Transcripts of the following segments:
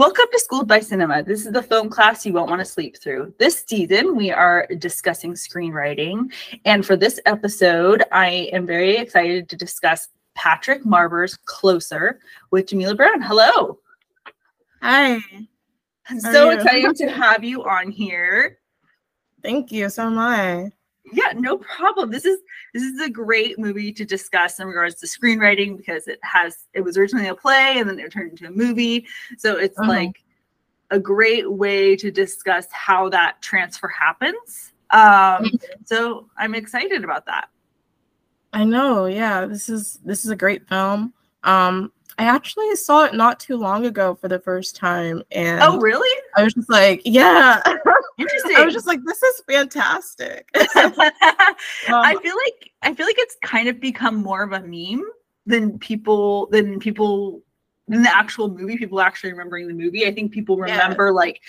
Welcome to Schooled by Cinema. This is the film class you won't want to sleep through. This season, we are discussing screenwriting. And for this episode, I am very excited to discuss Patrick Marber's Closer with Jamila Brown. Hello. Hi. I'm so excited to have you on here. Thank you. So am I. Yeah, no problem. This is this is a great movie to discuss in regards to screenwriting because it has it was originally a play and then it turned into a movie. So it's uh-huh. like a great way to discuss how that transfer happens. Um, mm-hmm. so I'm excited about that. I know, yeah. This is this is a great film. Um, I actually saw it not too long ago for the first time, and oh, really? I was just like, yeah. Interesting. I was just like, this is fantastic. um, I feel like I feel like it's kind of become more of a meme than people than people than the actual movie. People actually remembering the movie. I think people remember yeah. like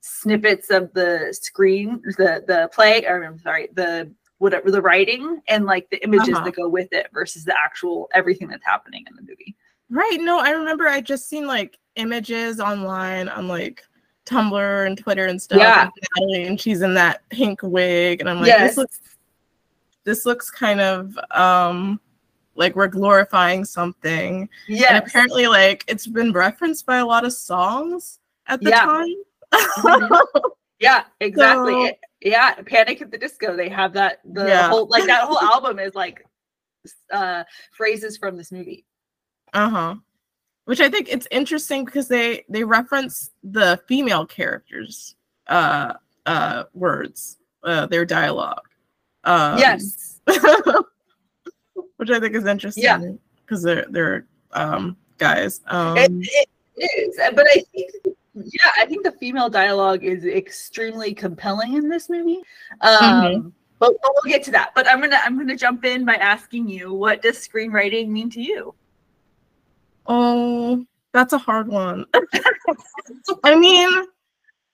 snippets of the screen, the the play, or I'm sorry, the whatever the writing and like the images uh-huh. that go with it versus the actual everything that's happening in the movie. Right. No, I remember I just seen like images online on like Tumblr and Twitter and stuff. Yeah. And, and she's in that pink wig. And I'm like, yes. this looks this looks kind of um like we're glorifying something. Yeah. And apparently like it's been referenced by a lot of songs at the yeah. time. Yeah, exactly. So, yeah, Panic at the Disco. They have that the yeah. whole like that whole album is like uh phrases from this movie. Uh-huh. Which I think it's interesting because they they reference the female characters uh uh words, uh their dialogue. Um, yes. which I think is interesting. Yeah. Because they're they're um guys. Um it, it is, but I think yeah, I think the female dialogue is extremely compelling in this movie. Um mm-hmm. but, but we'll get to that. But I'm gonna I'm gonna jump in by asking you, what does screenwriting mean to you? Oh, that's a hard one. I mean,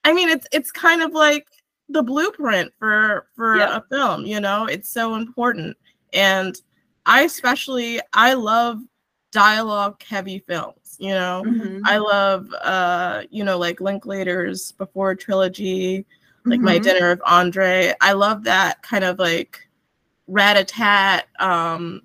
I mean it's it's kind of like the blueprint for for yeah. a film, you know? It's so important. And I especially I love dialogue heavy films, you know? Mm-hmm. I love uh, you know, like Linklater's Before trilogy, like mm-hmm. My Dinner of Andre. I love that kind of like rat-a-tat um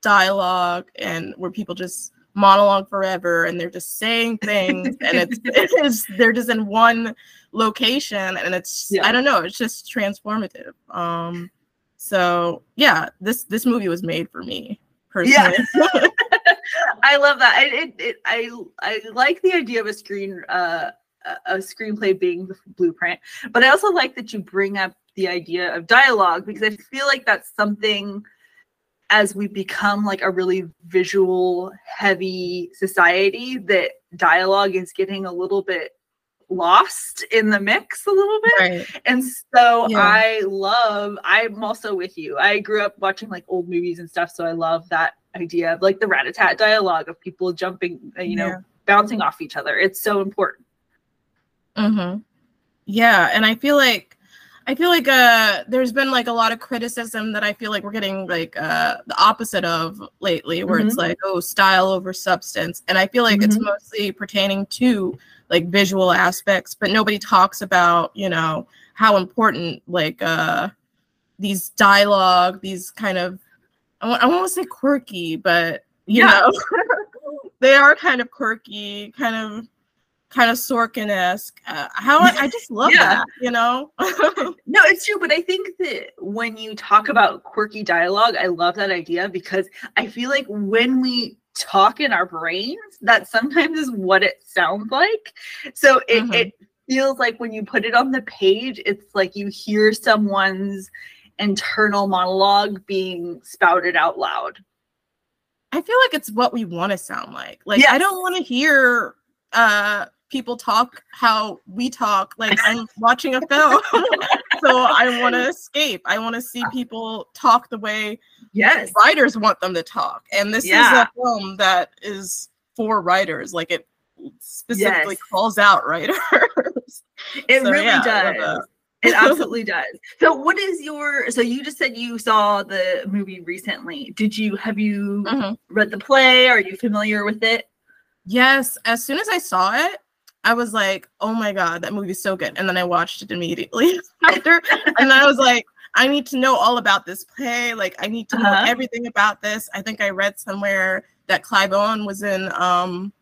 dialogue and where people just monologue forever and they're just saying things and it's, it's they're just in one location and it's yeah. i don't know it's just transformative um so yeah this this movie was made for me personally yeah. i love that I, it, it, I i like the idea of a screen uh a screenplay being the blueprint but i also like that you bring up the idea of dialogue because i feel like that's something as we become like a really visual heavy society that dialogue is getting a little bit lost in the mix a little bit right. and so yeah. i love i'm also with you i grew up watching like old movies and stuff so i love that idea of like the rat-a-tat dialogue of people jumping uh, you know yeah. bouncing off each other it's so important mm-hmm. yeah and i feel like I feel like uh there's been like a lot of criticism that I feel like we're getting like uh the opposite of lately where mm-hmm. it's like oh style over substance and I feel like mm-hmm. it's mostly pertaining to like visual aspects but nobody talks about you know how important like uh these dialogue these kind of I w- I won't say quirky but you yeah. know they are kind of quirky kind of kind of Sorkin-esque. Uh, how I, I, just love yeah. that, you know. no, it's true, but I think that when you talk about quirky dialogue, I love that idea because I feel like when we talk in our brains, that sometimes is what it sounds like. So it, mm-hmm. it feels like when you put it on the page, it's like you hear someone's internal monologue being spouted out loud. I feel like it's what we want to sound like. Like yes. I don't want to hear uh people talk how we talk like i'm watching a film. So i want to escape. I want to see people talk the way yes. writers want them to talk. And this yeah. is a film that is for writers. Like it specifically yes. calls out writers. It so, really yeah, does. it absolutely does. So what is your so you just said you saw the movie recently. Did you have you mm-hmm. read the play? Are you familiar with it? Yes. As soon as i saw it I was like, oh my God, that movie's so good. And then I watched it immediately after. and I was like, I need to know all about this play. Like, I need to uh-huh. know everything about this. I think I read somewhere that Clive Owen was in um,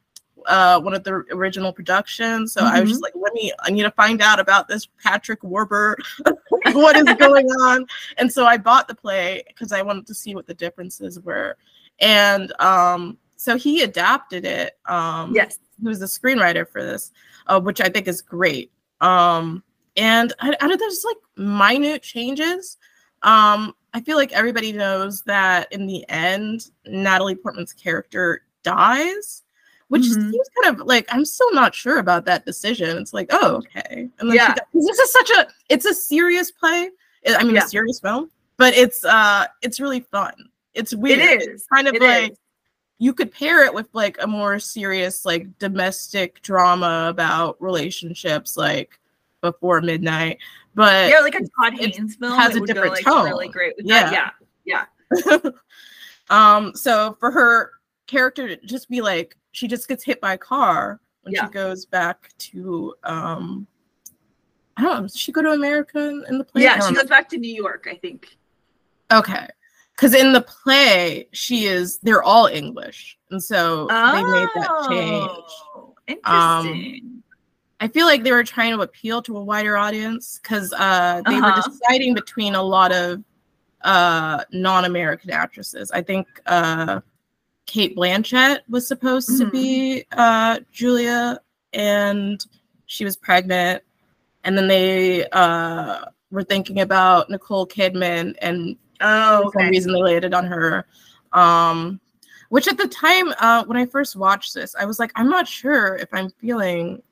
uh, one of the original productions. So mm-hmm. I was just mm-hmm. like, let me, I need to find out about this Patrick Warburton. what is going on? And so I bought the play because I wanted to see what the differences were. And um, so he adapted it. Um, yes who was the screenwriter for this, uh, which I think is great. Um, and I, I there's like minute changes. Um, I feel like everybody knows that in the end, Natalie Portman's character dies, which mm-hmm. seems kind of like I'm still not sure about that decision. It's like, oh, okay. And then yeah. this is such a it's a serious play. I mean, yeah. a serious film, but it's uh, it's really fun. It's weird. It is it's kind of it like. Is you could pair it with like a more serious like domestic drama about relationships like before midnight but yeah like a todd haynes film has a different go, like, tone really great yeah that. yeah yeah um so for her character to just be like she just gets hit by a car when yeah. she goes back to um I don't know. Does she go to America in, in the play? Yeah, she goes back to New York, I think. Okay because in the play she is they're all english and so oh, they made that change oh, um, interesting um, i feel like they were trying to appeal to a wider audience because uh, they uh-huh. were deciding between a lot of uh, non-american actresses i think uh, cate blanchett was supposed mm-hmm. to be uh, julia and she was pregnant and then they uh, were thinking about nicole kidman and Oh, for some reason they laid it on her. Um, which at the time uh, when I first watched this, I was like, I'm not sure if I'm feeling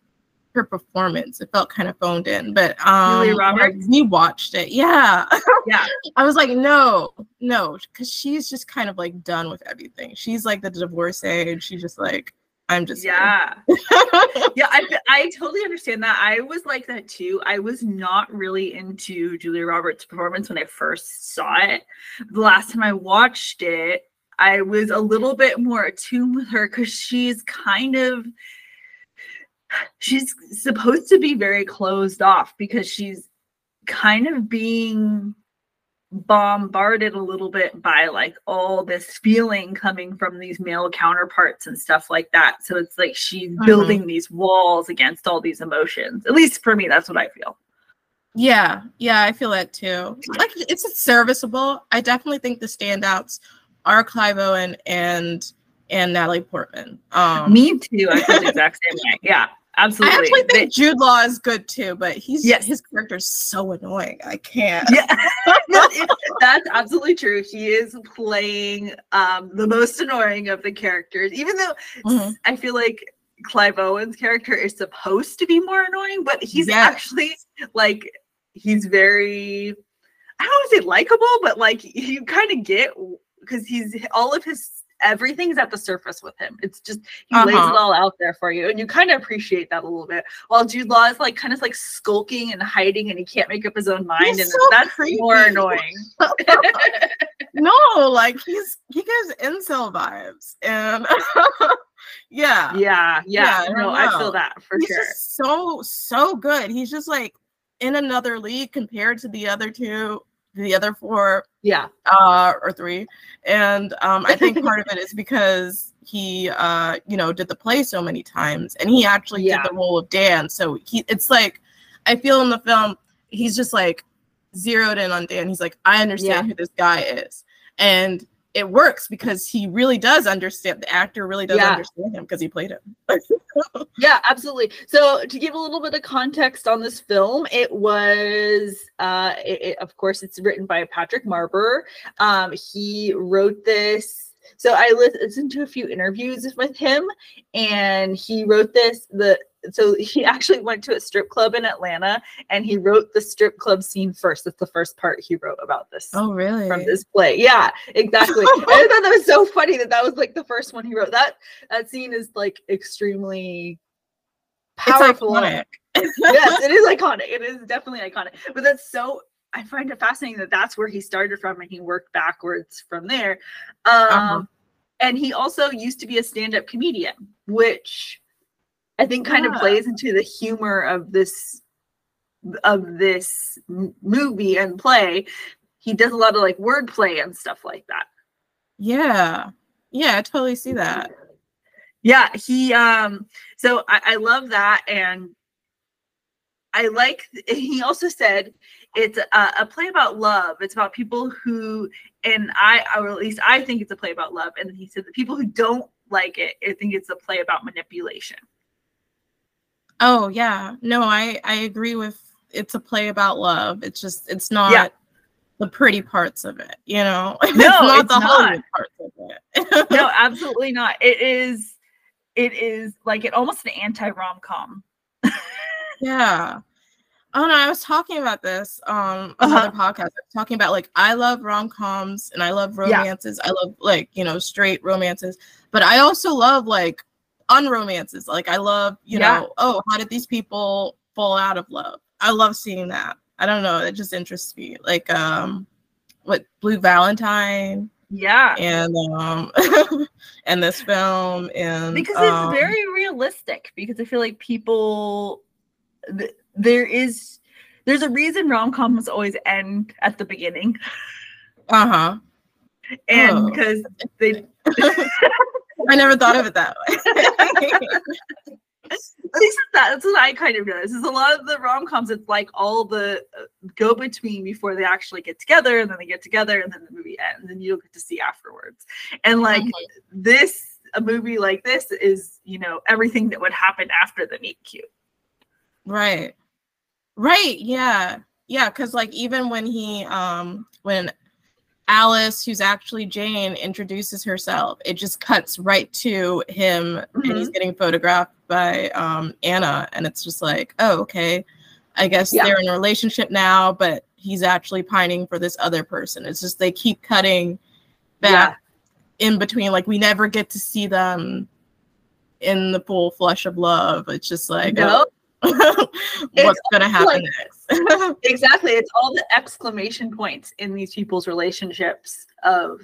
her performance. It felt kind of phoned in, but um, Julia Roberts. We watched it, yeah, yeah. I was like, no, no, because she's just kind of like done with everything. She's like the divorcee, and she's just like, I'm just yeah, yeah. I I totally understand that. I was like that too. I was not really into Julia Roberts' performance when I first saw it. The last time I watched it, I was a little bit more attuned with her because she's kind of she's supposed to be very closed off because she's kind of being bombarded a little bit by like all this feeling coming from these male counterparts and stuff like that. So it's like she's mm-hmm. building these walls against all these emotions. At least for me, that's what I feel. Yeah, yeah, I feel that too. Like it's serviceable. I definitely think the standouts are Clive Owen and and Natalie Portman. Um, me too. I feel the exact same way. Yeah. Absolutely. I actually think Jude Law is good too, but he's yes. his character's so annoying. I can't. Yeah, that's absolutely true. He is playing um, the most annoying of the characters, even though mm-hmm. I feel like Clive Owen's character is supposed to be more annoying, but he's yes. actually like he's very I don't want to say likable, but like you kind of get because he's all of his everything's at the surface with him. It's just he uh-huh. lays it uh-huh. all out there for you, and you kind of appreciate that a little bit. While Jude Law is like kind of like skulking and hiding, and he can't make up his own mind, he's and so that's creepy. more annoying. no, like he's he gives incel vibes, and yeah, yeah, yeah. yeah no, I, I, feel that for he's sure. so so good. He's just like in another league compared to the other two the other four yeah. uh or three. And um i think part of it is because he uh you know did the play so many times and he actually yeah. did the role of dan. So he it's like i feel in the film he's just like zeroed in on dan. He's like i understand yeah. who this guy is. And it works because he really does understand the actor really does yeah. understand him because he played him. Yeah absolutely. So to give a little bit of context on this film it was uh it, it, of course it's written by patrick marber um he wrote this so I listened to a few interviews with him, and he wrote this. The so he actually went to a strip club in Atlanta and he wrote the strip club scene first. That's the first part he wrote about this. Oh, really? From this play. Yeah, exactly. I thought that was so funny that that was like the first one he wrote. That that scene is like extremely powerful. yes, it is iconic. It is definitely iconic. But that's so I find it fascinating that that's where he started from and he worked backwards from there. Um, uh-huh. And he also used to be a stand up comedian, which I think kind Yeah. of plays into the humor of this of this m- movie and play. He does a lot of like wordplay and stuff like that. Yeah. Yeah, I totally see that. Yeah, he um so I, I love that and I like he also said it's a, a play about love. It's about people who and I or at least I think it's a play about love. And he said the people who don't like it, I think it's a play about manipulation. Oh yeah. No, I I agree with it's a play about love. It's just it's not Yeah. the pretty parts of it, you know. it's No, not it's the. Hollywood parts of it. No, absolutely not. It is it is like it almost an anti-rom-com. yeah. Oh no, I was talking about this um on Uh-huh. another podcast. I was talking about like I love rom-coms and I love Yeah. romances. I love like, you know, straight romances, but I also love like unromances. Like I love, you Yeah. know, oh, how did these people fall out of love? I love seeing that. I don't know, it just interests me. Like um what Blue Valentine Yeah. and um and this film and because um, it's very realistic because i feel like people th- there is there's a reason rom-coms always end at the beginning uh-huh. and Oh. because they I never thought of it that way. at least that's what i kind of notice is a lot of the rom-coms it's like all the uh, go between before they actually get together and then they get together and then the movie ends and you don't get to see afterwards and like Mhm. this a movie like this is you know everything that would happen after the meet cute right. Right. Yeah. Yeah. Cause like even when he um when Alice, who's actually Jane, introduces herself, it just cuts right to him and Mm-hmm. he's getting photographed by um Anna. And it's just like, oh, okay. I guess Yeah. they're in a relationship now, but he's actually pining for this other person. It's just they keep cutting back in between. Like we never get to see them in the full flush of love. It's just like no oh, what's gonna happen like- next? exactly it's all the exclamation points in these people's relationships of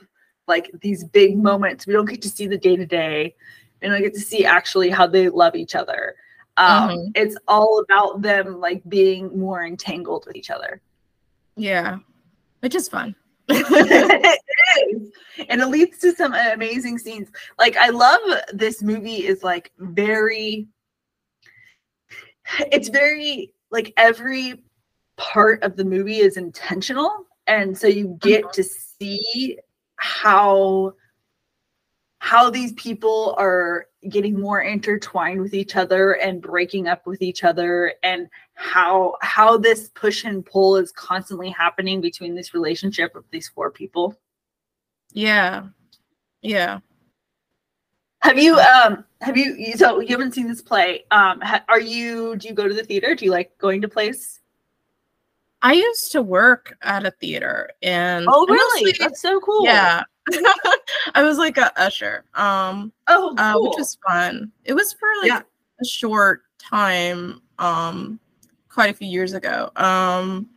like these big moments we don't get to see the day to day we don't get to see actually how they love each other um Mhm. it's all about them like being more entangled with each other yeah, which is fun. it is and it leads to some amazing scenes like i love this movie is like very it's very like every part of the movie is intentional and so you get mm-hmm. to see how how these people are getting more intertwined with each other and breaking up with each other and how how this push and pull is constantly happening between this relationship of these four people. Yeah, yeah. Have you um have you so you haven't seen this play um are you do you go to the theater do you like going to plays I used to work at a theater, and oh really mostly- that's so cool yeah. I was like a usher, um, oh uh, which was fun. It was for like Yeah. a short time, um, quite a few years ago. Um,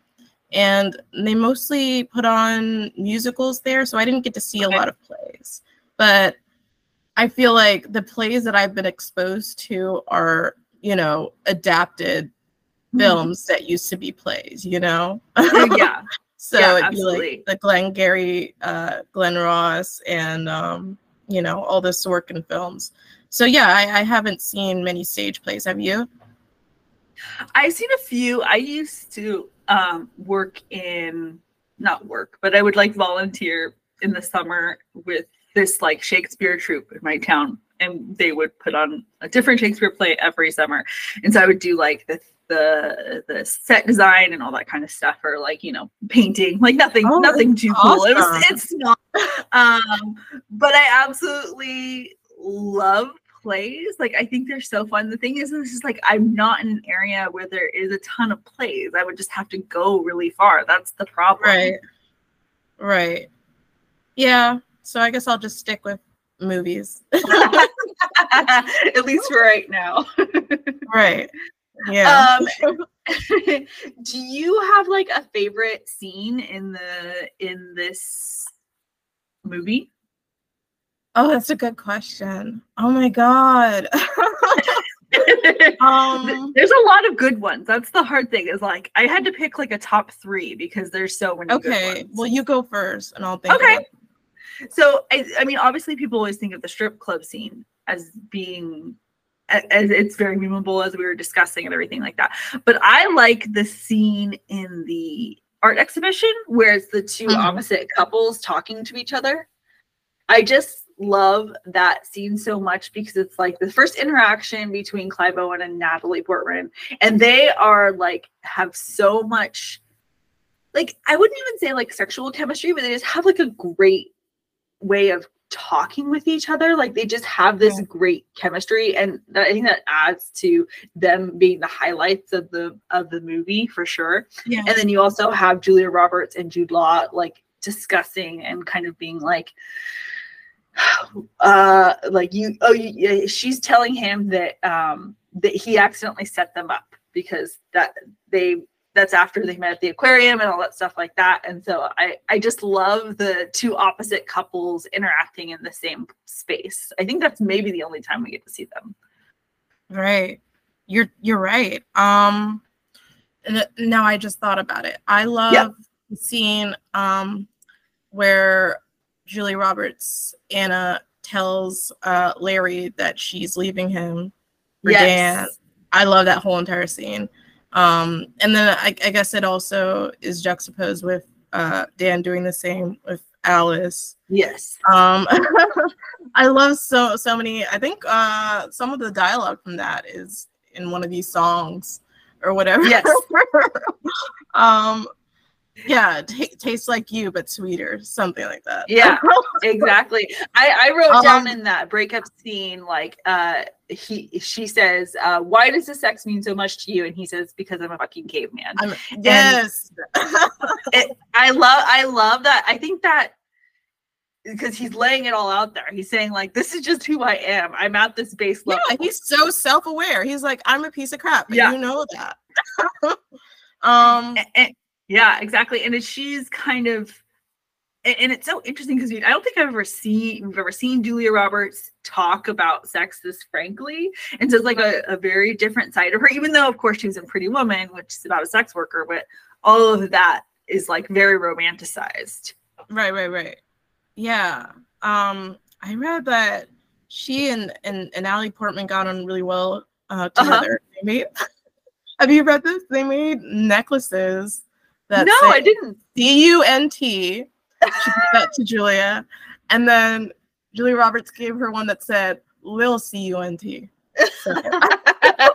and they mostly put on musicals there, so I didn't get to see Okay. a lot of plays. But I feel like the plays that I've been exposed to are, you know, adapted Mhm. films that used to be plays, you know? yeah so Yeah, it'd be like the Glengarry, uh, Glen Ross, and um, you know, all the Sorkin films. So yeah, I, I haven't seen many stage plays. Have you? I've seen a few. I used to um, work in not work, but I would like volunteer in the summer with this like Shakespeare troupe in my town, and they would put on a different Shakespeare play every summer. And so I would do like the the the set design and all that kind of stuff, or like you know painting, like nothing Oh, nothing too cool. It was it's not, um, but I absolutely love plays. Like I think they're so fun. The thing is, it's just like I'm not in an area where there is a ton of plays. I would just have to go really far. That's the problem. Right. Right. Yeah. So I guess I'll just stick with movies. At least for right now. right. Yeah. Um, do you have like a favorite scene in the in this movie? oh, that's a good question. Oh my god. Um, there's a lot of good ones. That's the hard thing. Is like I had to pick like a top three because there's so many. good okay, well, you go first, and I'll think. Okay. So I, I mean, obviously, people always think of the strip club scene as being as it's very memeable, as we were discussing and everything like that. But I like the scene in the art exhibition where it's the 2 Mhm. opposite couples talking to each other. I just love that scene so much because it's like the first interaction between Clive Owen and Natalie Portman, and they are like have so much. Like I wouldn't even say like sexual chemistry, but they just have like a great way of talking with each other like they just have this Yeah. great chemistry and that, i think that adds to them being the highlights of the of the movie for sure Yeah. and then you also have julia roberts and jude law like discussing and kind of being like uh like you oh you, yeah, she's telling him that um that he accidentally set them up because that they that's after they met at the aquarium and all that stuff like that and so i i just love the two opposite couples interacting in the same space i think that's maybe the only time we get to see them Right. You're you're right. Um and now I just thought about it. I love the scene um where Julia Roberts Anna tells uh Larry that she's leaving him for Dan. I love that whole entire scene. Um and then I, I guess it also is juxtaposed with uh Dan doing the same with Alice. yes Um, I love so so many. I think uh, some of the dialogue from that is in one of these songs or whatever. Yes. um, yeah, t- tastes like you but sweeter, something like that. Yeah. exactly i i wrote down Um, in that breakup scene like uh he she says uh why does the sex mean so much to you and he says because i'm a fucking caveman I'm, yes. it, I love I love that. I think that because he's laying it all out there. He's saying like this is just who I am. I'm at this base yeah, level. he's so self-aware. He's like, I'm a piece of crap. Yeah. you know that. um, A- a- yeah, exactly. And she's kind of and it's so interesting because I don't think I've ever seen we've ever seen Julia Roberts talk about sex this frankly. And so it's like a, a very different side of her, even though of course she was in Pretty Woman, which is about a sex worker, but all of that is like very romanticized. Right, right, right. Yeah. Um, I read that she and and, and Natalie Portman got on really well uh Uh-huh. together. They made have you read this? They made necklaces that no, I didn't. D-U-N-T. She gave that to Julia. And then Julia Roberts gave her one that said Lil C-U-N-T. So,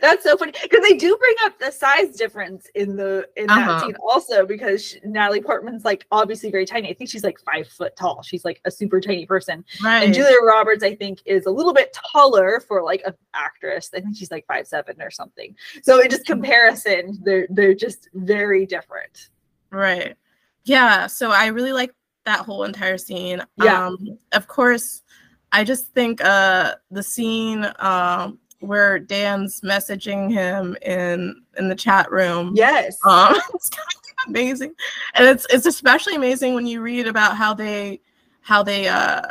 That's so funny because they do bring up the size difference in the in that Uh-huh. scene also because sh- Natalie Portman's like obviously very tiny. I think she's like five foot tall. She's like a super tiny person, right. and Julia Roberts I think is a little bit taller for like an actress. I think she's like five seven or something. So in just comparison, they're they're just very different. Right. Yeah. So I really like that whole entire scene. Yeah. Um, of course, I just think uh the scene um where Dan's messaging him in in the chat room. Yes. Um, it's kind of amazing, and it's it's especially amazing when you read about how they how they uh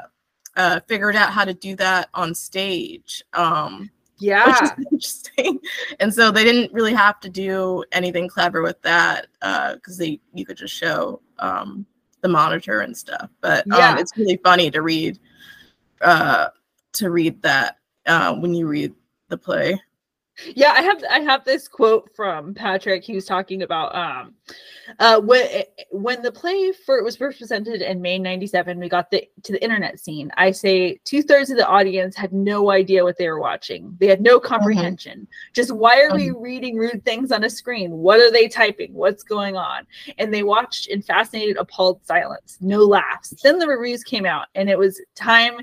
uh figured out how to do that on stage. Um, which yeah. is interesting. And so they didn't really have to do anything clever with that because they you could just show um, the monitor and stuff. But um, Yeah. it's really funny to read uh, to read that uh, when you read the play. Yeah, I have I have this quote from Patrick. He was talking about um uh when when the play for it was first presented in May 97, we got the to the internet scene. I say two-thirds of the audience had no idea what they were watching. They had no comprehension. Just why are we reading rude things on a screen? What are they typing? What's going on? And they watched in fascinated, appalled silence, no laughs. Then the reviews came out, and it was time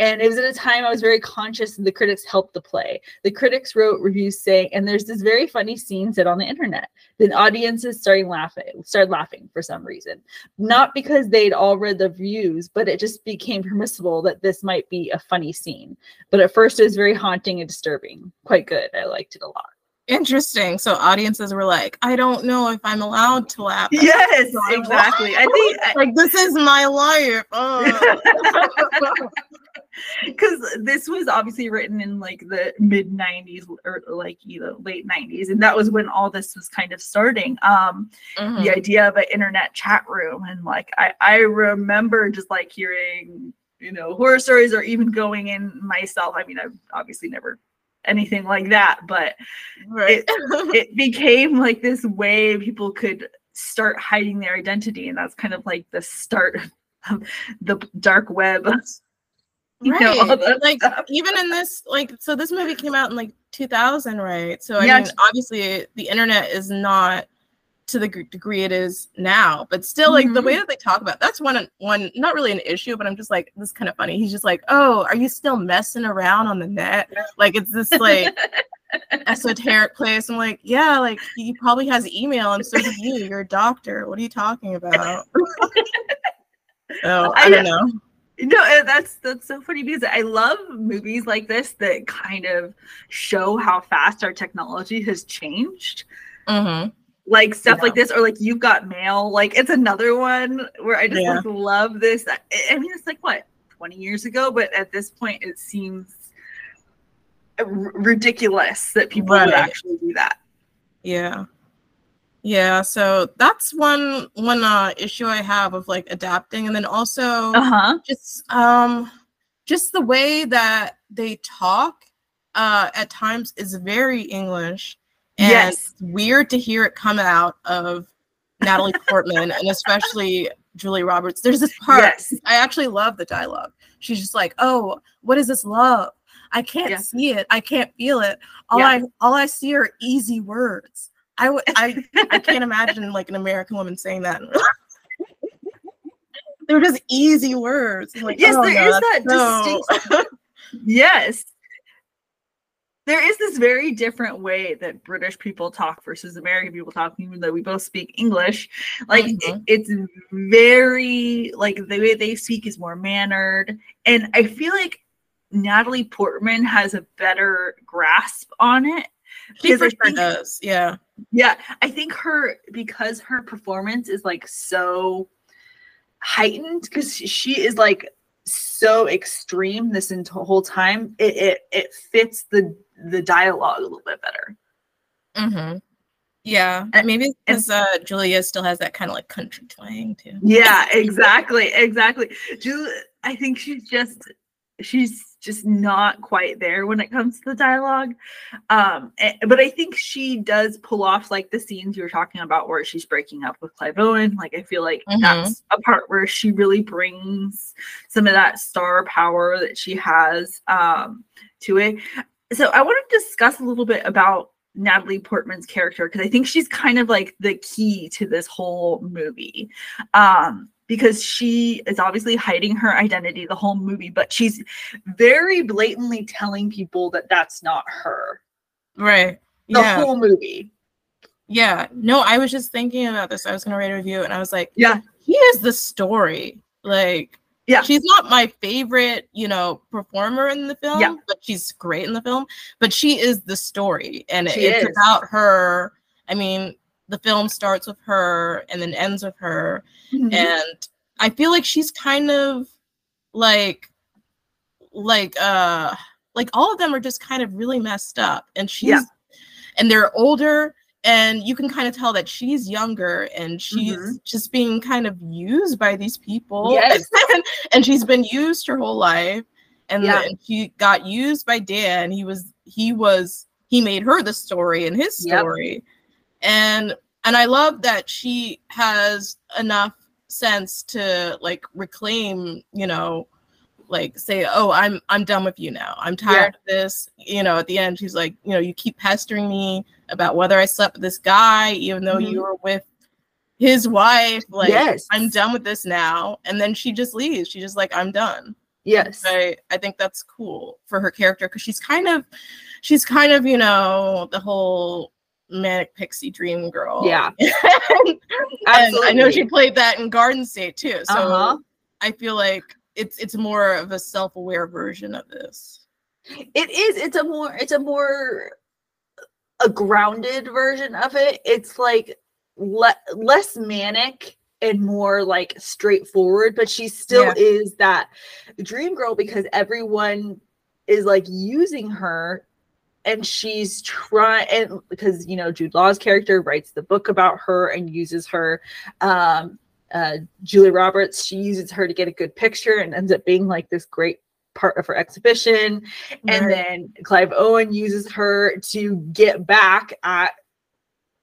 and it was at a time I was very conscious and the critics helped the play. The critics wrote reviews saying, and there's this very funny scene said on the internet. Then audiences started laughing, started laughing for some reason. Not because they'd all read the reviews, but it just became permissible that this might be a funny scene. But at first it was very haunting and disturbing. Quite good. I liked it a lot. Interesting. So audiences were like, I don't know if I'm allowed to laugh. Yes. So I'm exactly. I think like this is my life. Oh. because this was obviously written in like the mid 90s or like you know late 90s and that was when all this was kind of starting um Mhm. the idea of an internet chat room and like i i remember just like hearing you know horror stories or even going in myself i mean i've obviously never anything like that but Right. it became like this way people could start hiding their identity and that's kind of like the start of the dark web know, right. that Like stuff. even in this, like, so this movie came out in like 2000, right? So I Yeah, mean, obviously the internet is not to the gr- degree it is now, but still, like the Mm-hmm. way that they talk about that's one one not really an issue, but I'm just like this is kind of funny. He's just like, oh, are you still messing around on the net? Like it's this like esoteric place. I'm like, yeah, like he probably has email and so do you. You're a doctor. What are you talking about? so I I- don't know. No uh, that's that's so funny because i love movies like this that kind of show how fast our technology has changed hmm like stuff Yeah. like this or like you've got mail like it's another one where i just Yeah. like, love this I, I mean it's like what 20 years ago but at this point it seems r- ridiculous that people would actually do that Yeah. Yeah, so that's one one uh issue I have of like adapting and then also uh-huh just um just the way that they talk uh at times is very English and Yes. it's weird to hear it come out of Natalie Portman and especially Julia Roberts. There's this part yes I actually love the dialogue. She's just like, "Oh, what is this love? I can't Yeah. see it. I can't feel it. All. I all I see are easy words." I would I I can't imagine like an American woman saying that. They're just easy words. Like, Yes, oh, there no, is that so- yes there is this very different way that british people talk versus american people talk even though we both speak english like it- Mhm. it's very like the way they speak is more mannered and i feel like natalie portman has a better grasp on it because for I think- does. Yeah. yeah, I think her because her performance is like so heightened because she is like so extreme this whole time. It it it fits the the dialogue a little bit better. Mm-hmm. Yeah. And- Maybe because uh, Julia still has that kind of like country twang too. Yeah, exactly, exactly. julia I think she's just she's just not quite there when it comes to the dialogue. Um, but I think she does pull off like the scenes you were talking about where she's breaking up with Clive Owen. Like I feel like Mhm. that's a part where she really brings some of that star power that she has um to it. So I want to discuss a little bit about Natalie Portman's character because I think she's kind of like the key to this whole movie. Um, because she is obviously hiding her identity the whole movie, but she's very blatantly telling people that that's not her Right. the yeah. whole movie. Yeah. No, I was just thinking about this. I was gonna write a review and I was like, Yeah. he is the story. Like, Yeah. she's not my favorite, you know, performer in the film, Yeah. but she's great in the film. But she is the story, and She it's is. about her. I mean, the film starts with her and then ends with her, Mhm. and I feel like she's kind of like, like, uh, like all of them are just kind of really messed up, and she's, Yeah. and they're older and you can kind of tell that she's younger and she's Mhm. just being kind of used by these people Yes. and, and she's been used her whole life and, Yeah. and she got used by dan he was he was he made her the story and his Yep. story and and i love that she has enough sense to like reclaim you know like say oh i'm i'm done with you now. I'm tired of this. You know at the end she's like you know you keep pestering me about whether i slept with this guy even though Mhm. you were with his wife. Like yes, i'm done with this now. And then she just leaves. She's just like i'm done. Yes, I, I think that's cool for her character because she's kind of she's kind of you know the whole manic pixie dream girl Yeah. and, and i know she played that in garden state too so Uh-huh. i feel like it's it's more of a self-aware version of this it is. It's a more. It's a more a grounded version of it. It's like le- less manic and more like straightforward, but she still Yeah. is that dream girl because everyone is like using her and she's trying and because you know Jude Law's character writes the book about her and uses her um uh Julia Roberts she uses her to get a good picture and ends up being like this great part of her exhibition and then Clive Owen uses her to get back at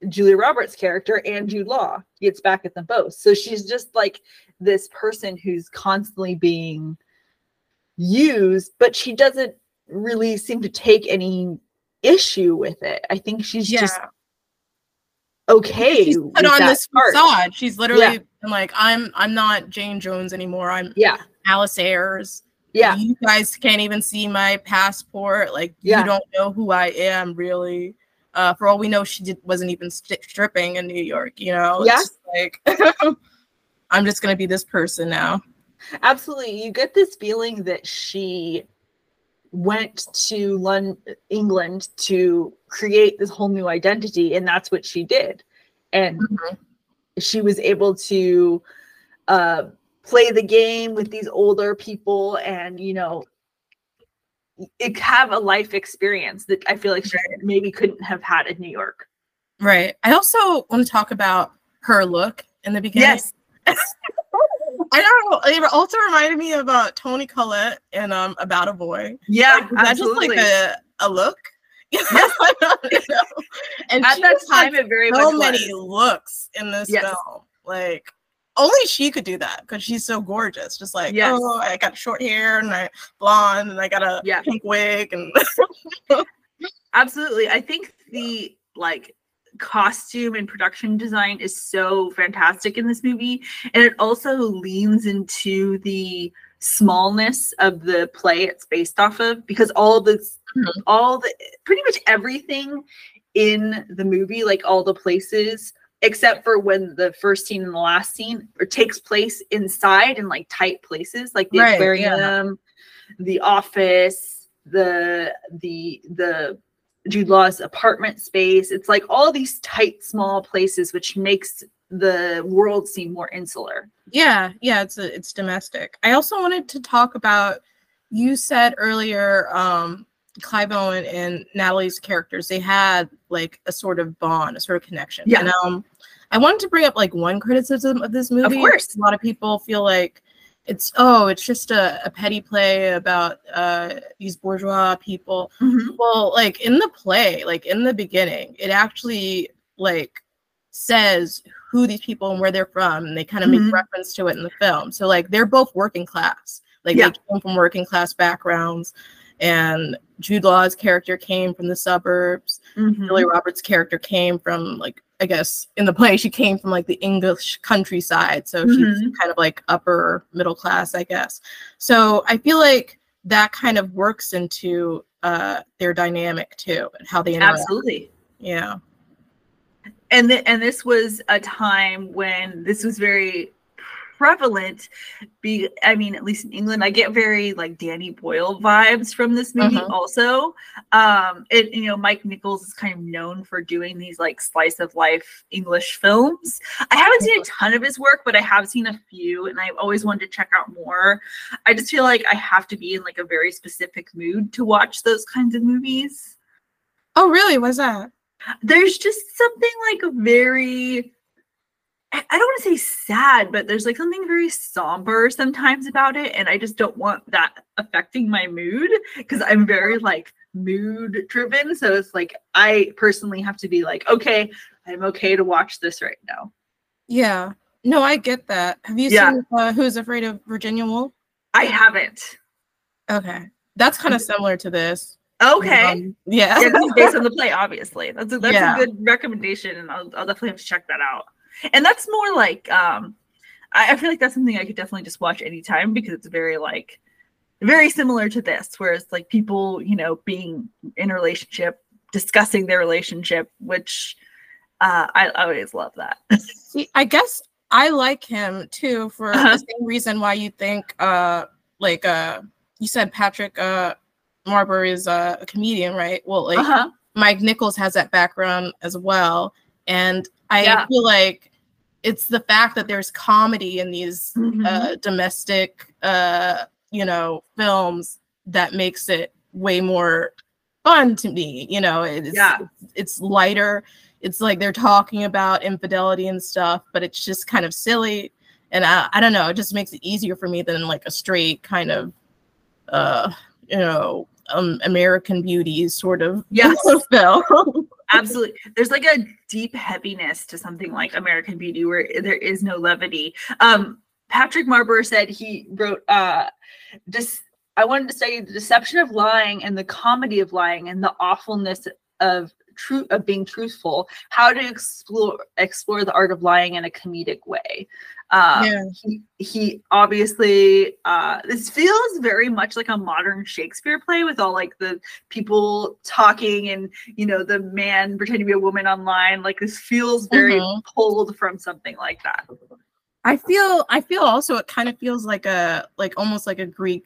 Julia Roberts' character and Jude Law gets back at them both. So she's just like this person who's constantly being used, but she doesn't really seem to take any issue with it. I think she's just okay. she's put on this part. facade. She's literally Yeah. like, I'm I'm not Jane Jones anymore. I'm Yeah, Alice Ayers. yeah, You guys can't even see my passport. Like Yeah. you don't know who I am really. Uh, for all we know, she did, wasn't even st- stripping in New York. You know, Yeah. It's like I'm just gonna be this person now. absolutely. You get this feeling that she went to London, England to create this whole new identity, and that's what she did. And Mhm. she was able to uh, play the game with these older people and you know it, have a life experience that i feel like she maybe couldn't have had in new york Right. I also want to talk about her look in the beginning. yes I don't know. It also reminded me about Toni Collette and um About a Boy. yeah Like, was that just like a, a look? I. And at that time it very so many was. looks in this Yes. film. Like only she could do that because she's so gorgeous. Just like, Yes. oh, I got short hair and I blonde and I got a Yeah. pink wig and absolutely i think the like costume and production design is so fantastic in this movie and it also leans into the smallness of the play it's based off of because all this Mhm. all the pretty much everything in the movie like all the places except for when the first scene and the last scene or takes place inside in like tight places like the Right, aquarium the office the the the Jude Law's apartment space. It's like all these tight, small places, which makes the world seem more insular. Yeah, yeah, it's a, it's domestic. I also wanted to talk about you said earlier um Clive Owen and Natalie's characters, they had like a sort of bond, a sort of connection. Yeah. And um I wanted to bring up like one criticism of this movie. Of course. A lot of people feel like it's oh, it's just a, a petty play about uh these bourgeois people. Well, like in the play, like in the beginning, it actually like says who these people and where they're from, and they kind of Mhm. make reference to it in the film. So like they're both working class. Like Yeah. they came from working class backgrounds, and Jude Law's character came from the suburbs. Mhm. Julia Roberts' character came from like I guess in the play she came from like the English countryside, so she's Mhm. kind of like upper middle class, I guess. So I feel like that kind of works into uh their dynamic too and how they interact. Absolutely. Yeah. And th- and this was a time when this was very prevalent. Be I mean, at least in England, I get very like Danny Boyle vibes from this movie. Mhm. Also, um, it you know Mike Nichols is kind of known for doing these like slice of life English films. I haven't seen a ton of his work, but I have seen a few, and I've always wanted to check out more. I just feel like I have to be in like a very specific mood to watch those kinds of movies Oh really? was that? there's just something like a very I don't want to say sad, but there's like something very somber sometimes about it. And I just don't want that affecting my mood because I'm very like mood driven. So it's like I personally have to be like, okay, I'm okay to watch this right now. Yeah. No, I get that. Have you Yeah. seen uh, Who's Afraid of Virginia Woolf? I haven't. Okay. That's kind of similar to this. Okay. Um, yeah. yeah, this is based on the play, obviously. That's a, that's Yeah. a good recommendation, and I'll, I'll definitely have to check that out. And that's more like um, I, I feel like that's something I could definitely just watch anytime because it's very like very similar to this, where it's like people, you know, being in a relationship, discussing their relationship, which uh, I, I always love that. See, I guess I like him too for Uh-huh. the same reason why you think uh like uh you said Patrick uh Marber is uh, a comedian, right? Well, like Uh-huh. Mike Nichols has that background as well. And I Yeah. feel like it's the fact that there's comedy in these Mhm. uh, domestic, uh, you know, films that makes it way more fun to me. You know, it's Yeah. it's lighter. It's like they're talking about infidelity and stuff, but it's just kind of silly. And I, I don't know, it just makes it easier for me than like a straight kind of, uh, you know, um, American Beauty sort of Yes. film. Absolutely. There's like a deep heaviness to something like American Beauty where there is no levity. Um, Patrick Marber said he wrote uh just I wanted to study the deception of lying and the comedy of lying and the awfulness of true of being truthful, how to explore explore the art of lying in a comedic way. Um, Yeah. he, he obviously uh, this feels very much like a modern Shakespeare play with all like the people talking and you know the man pretending to be a woman online. Like this feels very Mhm. pulled from something like that. I feel I feel also it kind of feels like a like almost like a Greek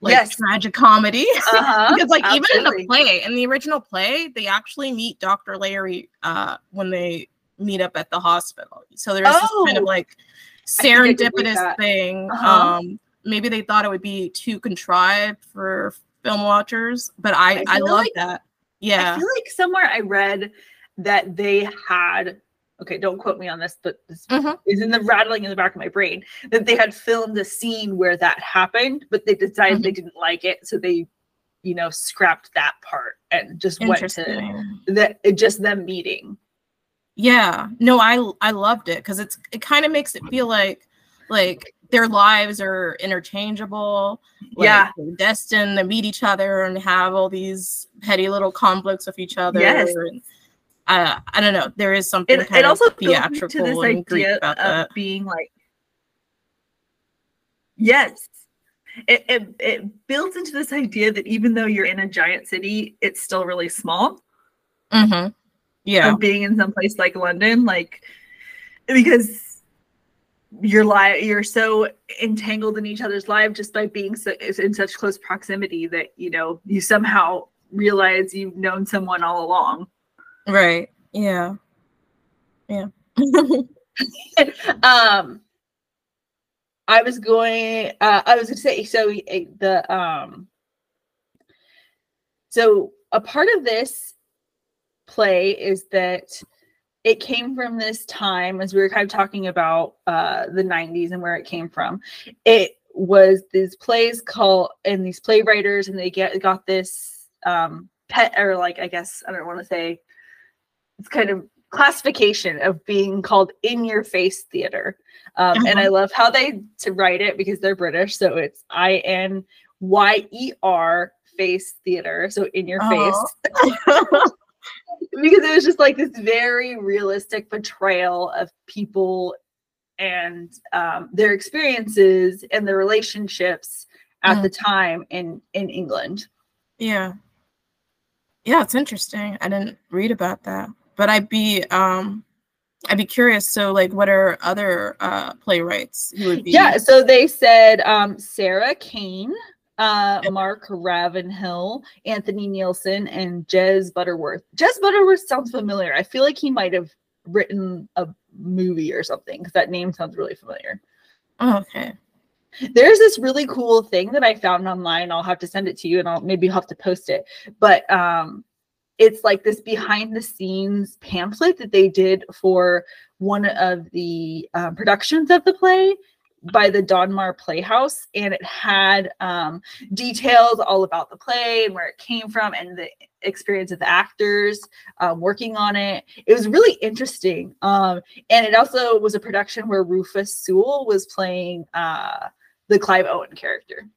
like Yes. tragic comedy. Uh-huh, because like even in the play, in the original play, they actually meet Dr. Larry uh when they meet up at the hospital. So there's this kind of Oh. like I think I did read serendipitous thing. Uh-huh. Um maybe they thought it would be too contrived for film watchers, but I I I, love like- that. Yeah, I feel like somewhere I read that they had okay, don't quote me on this, but this Mhm. is in the rattling in the back of my brain that they had filmed a scene where that happened, but they decided Mm-hmm. they didn't like it, so they, you know, scrapped that part and just went to that it just them meeting. Yeah. No, I I loved it because it's it kind of makes it feel like like their lives are interchangeable. Like, Yeah. destined to meet each other and have all these petty little conflicts with each other. Yes. And, uh, I don't know. There is something It, kind it also of built into theatrical this and idea of that. being like yes. It, it it builds into this idea that even though you're in a giant city, it's still really small. hmm Yeah. of being in some place like London, like because you're li- you're so entangled in each other's life just by being so in such close proximity that you know you somehow realize you've known someone all along. Right. Yeah. Yeah. um I was going uh I was going to say so uh, the um so a part of this play is that it came from this time as we were kind of talking about uh the 90s and where it came from it was these plays called and these playwriters and they get got this um pet or like i guess i don't want to say it's kind of classification of being called in your face theater um, and i love how they to write it because they're british so it's face theater so in your face Oh. because it was just like this very realistic portrayal of people and um, their experiences and their relationships at the time in in England. Yeah. Yeah, it's interesting. I didn't read about that. But I'd be um I'd be curious. So like what are other uh playwrights who would be Yeah, so they said um, Sarah Kane, uh, Mark Ravenhill, Anthony Neilson, and Jez Butterworth. Jez Butterworth sounds familiar. I feel like he might have written a movie or something because that name sounds really familiar. Oh, okay. there's this really cool thing that I found online. I'll have to send it to you and I'll maybe have to post it. But um it's like this behind the scenes pamphlet that they did for one of the um, productions of the play by the Donmar Playhouse and it had um details all about the play and where it came from and the experience of the actors um, working on it. It was really interesting. Um and it also was a production where Rufus Sewell was playing uh the Clive Owen character.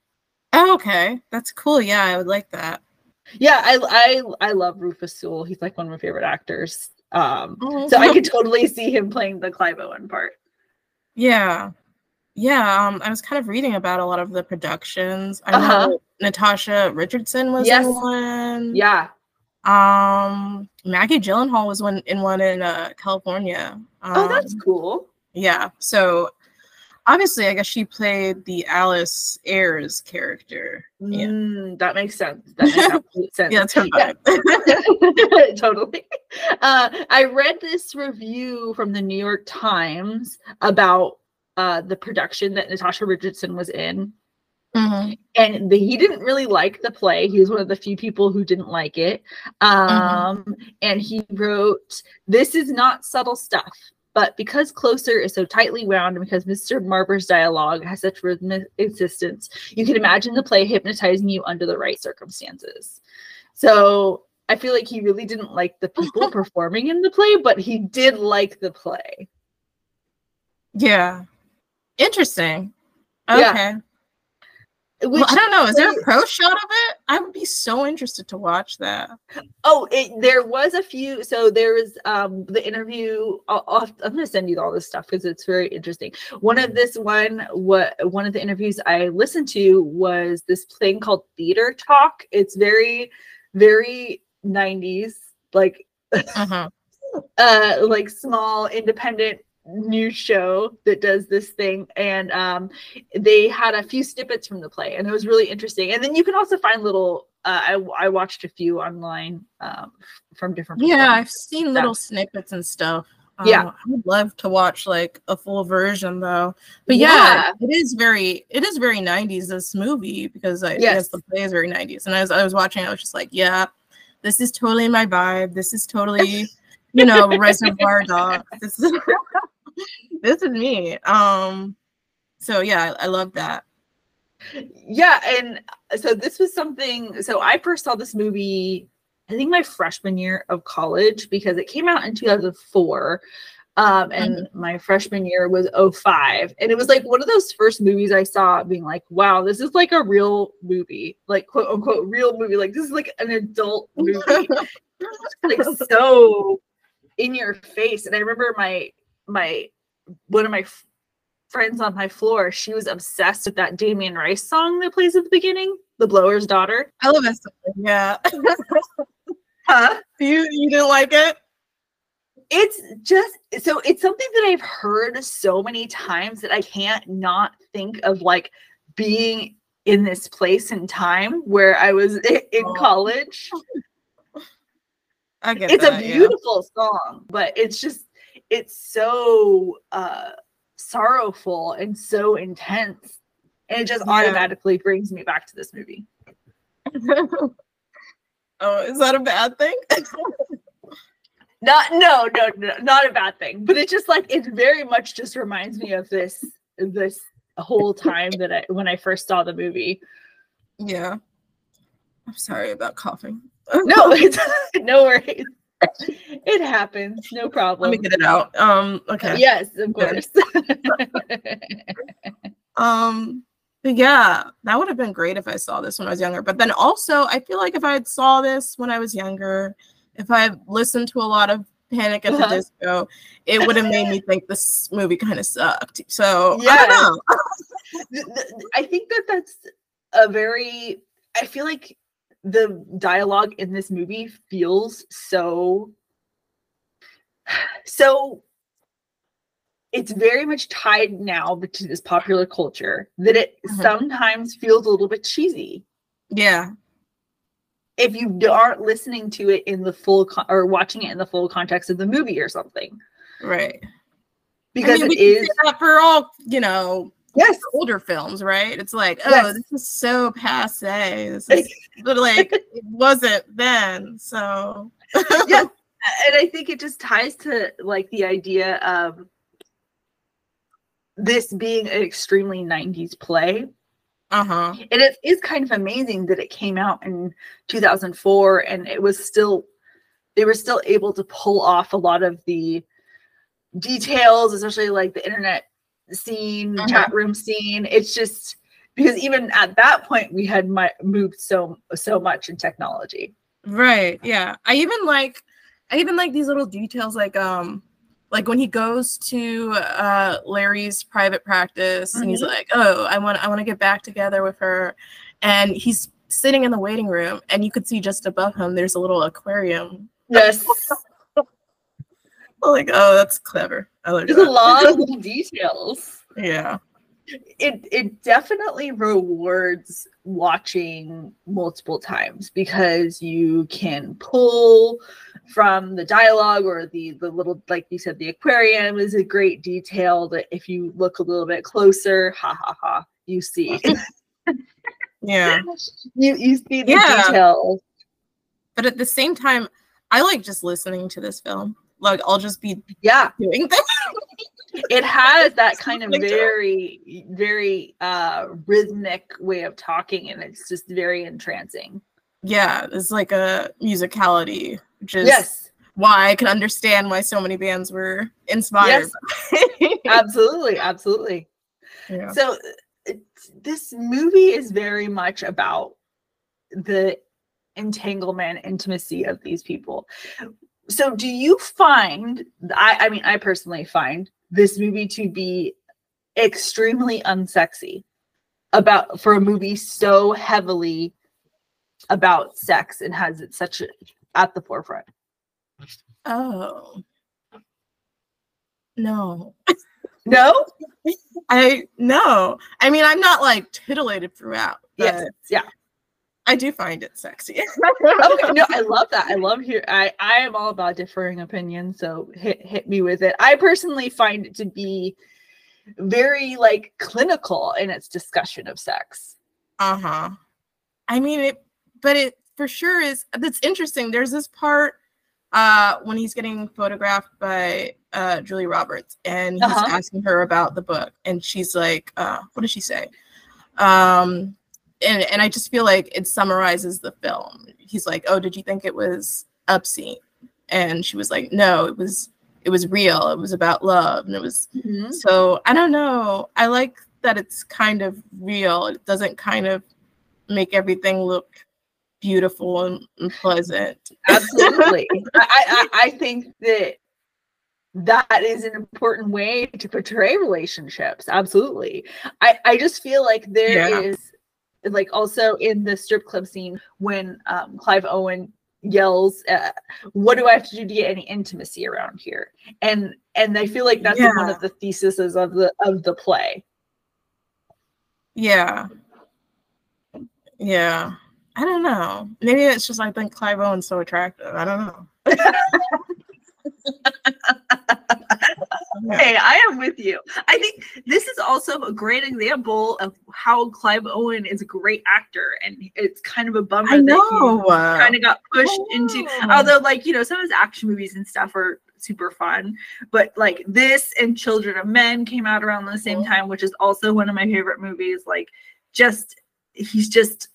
Oh, okay. That's cool. Yeah, I would like that. Yeah, I I I love Rufus Sewell. He's like one of my favorite actors. Um, Oh, so I could totally see him playing the Clive Owen part. yeah. Yeah, um, I was kind of reading about a lot of the productions. I Uh-huh. know Natasha Richardson was Yes. in one. Yeah, Um, Maggie Gyllenhaal was one in one in uh, California. Um, oh, that's cool. yeah. So obviously, I guess she played the Alice Ayres character. Yeah, Mm, that makes sense. That makes absolute sense. yeah, Yeah. totally. Uh, I read this review from the New York Times about uh, the production that Natasha Richardson was in. Mhm. and the, he didn't really like the play. He was one of the few people who didn't like it. Um, And he wrote, "This is not subtle stuff." But because Closer is so tightly wound and because Mr. Marber's dialogue has such rhythmic insistence, you can imagine the play hypnotizing you under the right circumstances. So I feel like he really didn't like the people performing in the play, but he did like the play. Yeah, interesting. Yeah. Which well, I don't know. Is there a pro shot of it? I would be so interested to watch that. Oh, it, there was a few. So there was um the interview. I'll, I'll, I'm going to send you all this stuff because it's very interesting. One of this one, what one of the interviews I listened to was this thing called Theater Talk. It's very, very 90s, like Uh-huh. uh like small independent news show that does this thing and um they had a few snippets from the play and it was really interesting and then you can also find little uh, I, I watched a few online um from different. Yeah, I've seen little snippets and stuff. Yeah. Uh, I would love to watch like a full version though. But yeah, it is very it is very 90s this movie because I Yes. yes the play is very 90s. And as I was watching, I was just like, yeah, this is totally my vibe. This is totally, you know, Reservoir Dogs. This is this is me. Um so yeah, I, I love that. yeah and so this was something so i first saw this movie i think my freshman year of college because it came out in 2004 um and my freshman year was 05 and it was like one of those first movies i saw being like wow this is like a real movie like quote unquote real movie like this is like an adult movie like so in your face and i remember my my one of my f- friends on my floor she was obsessed with that damien rice song that plays at the beginning the blower's daughter I love that song. Yeah. huh you you didn't like it? it's just so it's something that i've heard so many times that i can't not think of like being in this place and time where i was in Oh. college I get it's that, a yeah. beautiful song but it's just it's so uh sorrowful and so intense and it just Yeah. automatically brings me back to this movie oh, is that a bad thing? not no no no not a bad thing but it just like it very much just reminds me of this this whole time that i when i first saw the movie yeah. I'm sorry about coughing. no it's no worries it happens no problem. Let me get it out. Um, okay. yes of course Um, yeah, that would have been great if I saw this when I was younger. But then also, I feel like if I had saw this when I was younger, if I had listened to a lot of Panic at the Uh-huh. Disco, it would have made me think this movie kind of sucked. So I don't know. I think that that's a very. I feel like the dialogue in this movie feels so. So. It's very much tied now to this popular culture that it Mhm. sometimes feels a little bit cheesy Yeah. if you aren't listening to it in the full con- or watching it in the full context of the movie or something Right. because I mean, it is that for all, you know, yes older films, right? It's like, oh, Yes. this is so passe. This is but like it wasn't then. So yeah and i think it just ties to like the idea of this being an extremely 90s play uh-huh. and it is kind of amazing that it came out in 2004 and it was still they were still able to pull off a lot of the details especially like the internet scene Uh-huh. chat room scene it's just because even at that point we had my, moved so so much in technology Right. Yeah. I even like I even like these little details like um like when he goes to uh Larry's private practice and he's Mhm. like, "Oh, I want I want to get back together with her." And he's sitting in the waiting room and you could see just above him there's a little aquarium. yes like, "Oh, that's clever." I like there's a lot of little details Yeah. it it definitely rewards watching multiple times because you can pull from the dialogue or the the little like you said the aquarium is a great detail that if you look a little bit closer ha ha ha you see yeah you you see the Yeah. details but at the same time i like just listening to this film like i'll just be yeah. doing things it has that kind of very very uh rhythmic way of talking and it's just very entrancing. Yeah it's like a musicality which is yes. why i can understand why so many bands were inspired by- absolutely absolutely. yeah. so this movie is very much about the entanglement intimacy of these people so do you find i i mean i personally find this movie to be extremely unsexy about for a movie so heavily about sex and has it such a, at the forefront? Oh. No. No? I no. I mean i'm not like titillated throughout Yes, yeah. I do find it sexy okay, no, I love that. I love here. I I am all about differing opinions, so hit hit me with it. I personally find it to be very like clinical in its discussion of sex. Uh-huh. I mean it but it for sure is that's interesting. There's this part uh when he's getting photographed by uh Julia Roberts and he's Uh-huh. asking her about the book and she's like uh what does she say? Um and and I just feel like it summarizes the film. He's like, "Oh, did you think it was obscene?" And she was like, "No, it was it was real. It was about love and it was mm-hmm. so I don't know. I like that it's kind of real. It doesn't kind of make everything look beautiful and, and pleasant. Absolutely. I, I I think that that is an important way to portray relationships. Absolutely. I I just feel like there is Yeah. Like also in the strip club scene when um, Clive Owen yells uh, what do i have to do to get any intimacy around here and and i feel like that's one of the theses of the of the play Yeah. Yeah. I don't know. Maybe it's just I think Clive Owen's so attractive. I don't know. Hey, I am with you. I think this is also a great example of how Clive Owen is a great actor, and it's kind of a bummer I that he kind of got pushed into. Oh. Although, like you know, some of his action movies and stuff are super fun, but like this and Children of Men came out around the same time, which is also one of my favorite movies. Like, just he's just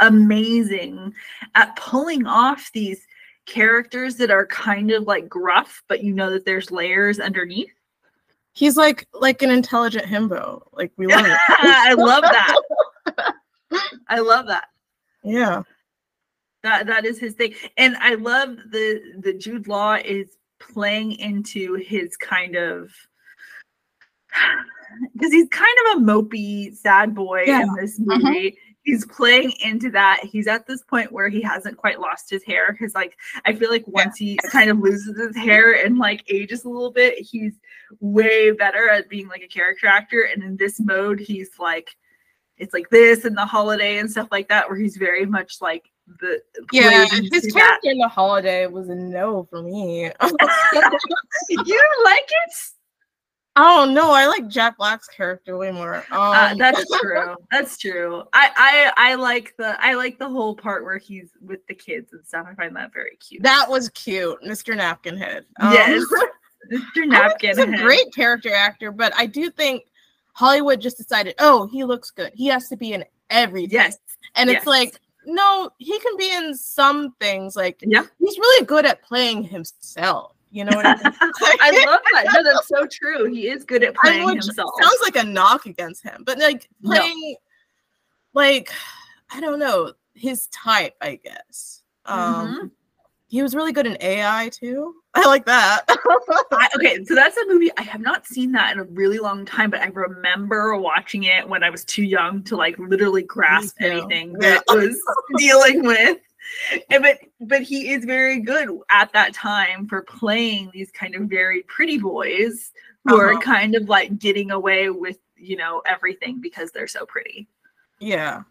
amazing at pulling off these characters that are kind of like gruff, but you know that there's layers underneath. He's like like an intelligent himbo. Like we love it. I love that. I love that. Yeah. That that is his thing. And I love the the Jude Law is playing into his kind of because he's kind of a mopey, sad boy Yeah. in this mm-hmm. movie. He's playing into that. He's at this point where he hasn't quite lost his hair because, like, I feel like once he kind of loses his hair and like ages a little bit, he's way better at being like a character actor. And in this mode, he's like, it's like this and the holiday and stuff like that, where he's very much like the Yeah. His into that. character in the holiday was a no for me. you like it? Oh no, I like Jack Black's character way more. Um, Uh, that's true. That's true. I, I I like the I like the whole part where he's with the kids and stuff. I find that very cute. that was cute, Mr. Napkinhead. Um, yes, Mr. I think Napkin. He's a great character actor, but I do think Hollywood just decided, oh, he looks good. He has to be in everything. Yes. And yes. it's like, no, he can be in some things. Like, Yeah. he's really good at playing himself. You know what I mean? I love that. No, that's so true. He is good at playing would- himself. Sounds like a knock against him, but like No. playing, like I don't know his type, I guess. Um, Mhm. he was really good in AI too. I like that. I, okay, so that's a movie I have not seen that in a really long time, but I remember watching it when I was too young to like literally grasp anything Yeah. that it was dealing with. And, but but he is very good at that time for playing these kind of very pretty boys who are Uh-huh. kind of like getting away with you know everything because they're so pretty. Yeah.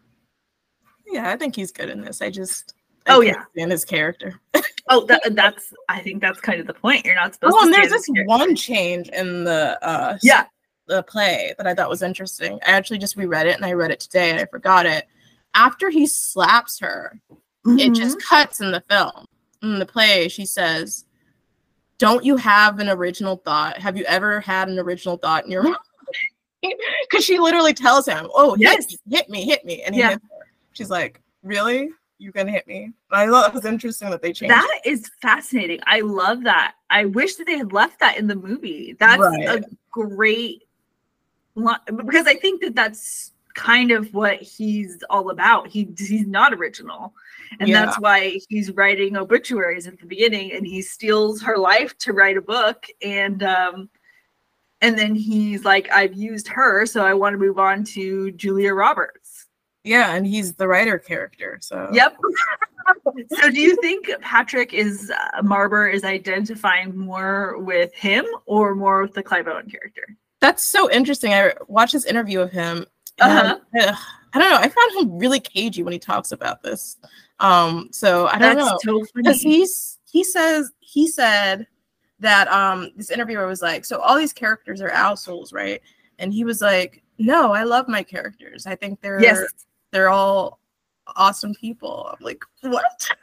Yeah, I think he's good in this. I just I Oh, yeah. stand his character. Oh, that, that's I think that's kind of the point. You're not supposed Oh, to. and there's this one change in the uh Yeah. the play that I thought was interesting. I actually just reread it and I read it today and I forgot it. After he slaps her, it just Mm-hmm. cuts in the film. In the play, she says, Don't you have an original thought? Have you ever had an original thought in your mind? Because she literally tells him, Oh, Yes. hit, me, hit me, hit me. And he Yeah. hits her. She's like, Really? You gonna hit me? I thought it was interesting that they changed That is fascinating. I love that. I wish that they had left that in the movie. That's a great because I think that that's kind of what he's all about. He he's not original. And Yeah. that's why he's writing obituaries at the beginning and he steals her life to write a book and um and then he's like I've used her so I want to move on to Julia Roberts. Yeah, and he's the writer character. So Yep. so do you think Patrick is uh, Marber is identifying more with him or more with the Clive Owen character? That's so interesting. I watched this interview of him. Uh-huh. I don't know. I found him really cagey when he talks about this. Um, so I don't That's know because he's he says he said that um this interviewer was like, so all these characters are assholes, right? And he was like, no, I love my characters. I think they're Yes. they're all awesome people. I'm like, what?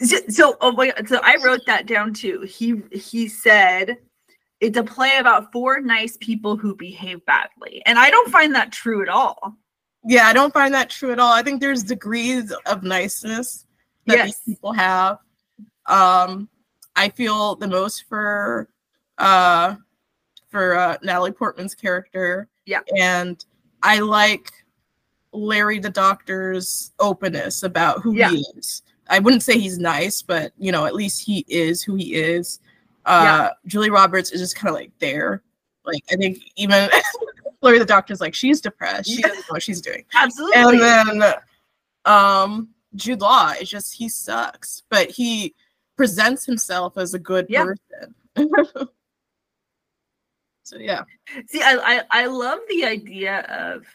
So, so oh my God, so I wrote that down too. He he said it's a play about four nice people who behave badly. And I don't find that true at all. Yeah, I don't find that true at all. I think there's degrees of niceness that Yes. these people have. Um, I feel the most for uh for uh, Natalie Portman's character. Yeah. and I like Larry the Doctor's openness about who Yeah. he is. I wouldn't say he's nice, but you know, at least he is who he is. Uh, Julia Roberts is just kind of like there. Like I think even Larry the Doctor's like she's depressed. She doesn't know what she's doing Absolutely. and then um Jude Law is just he sucks, but he presents himself as a good Yeah. person. so yeah, See, I, I I love the idea of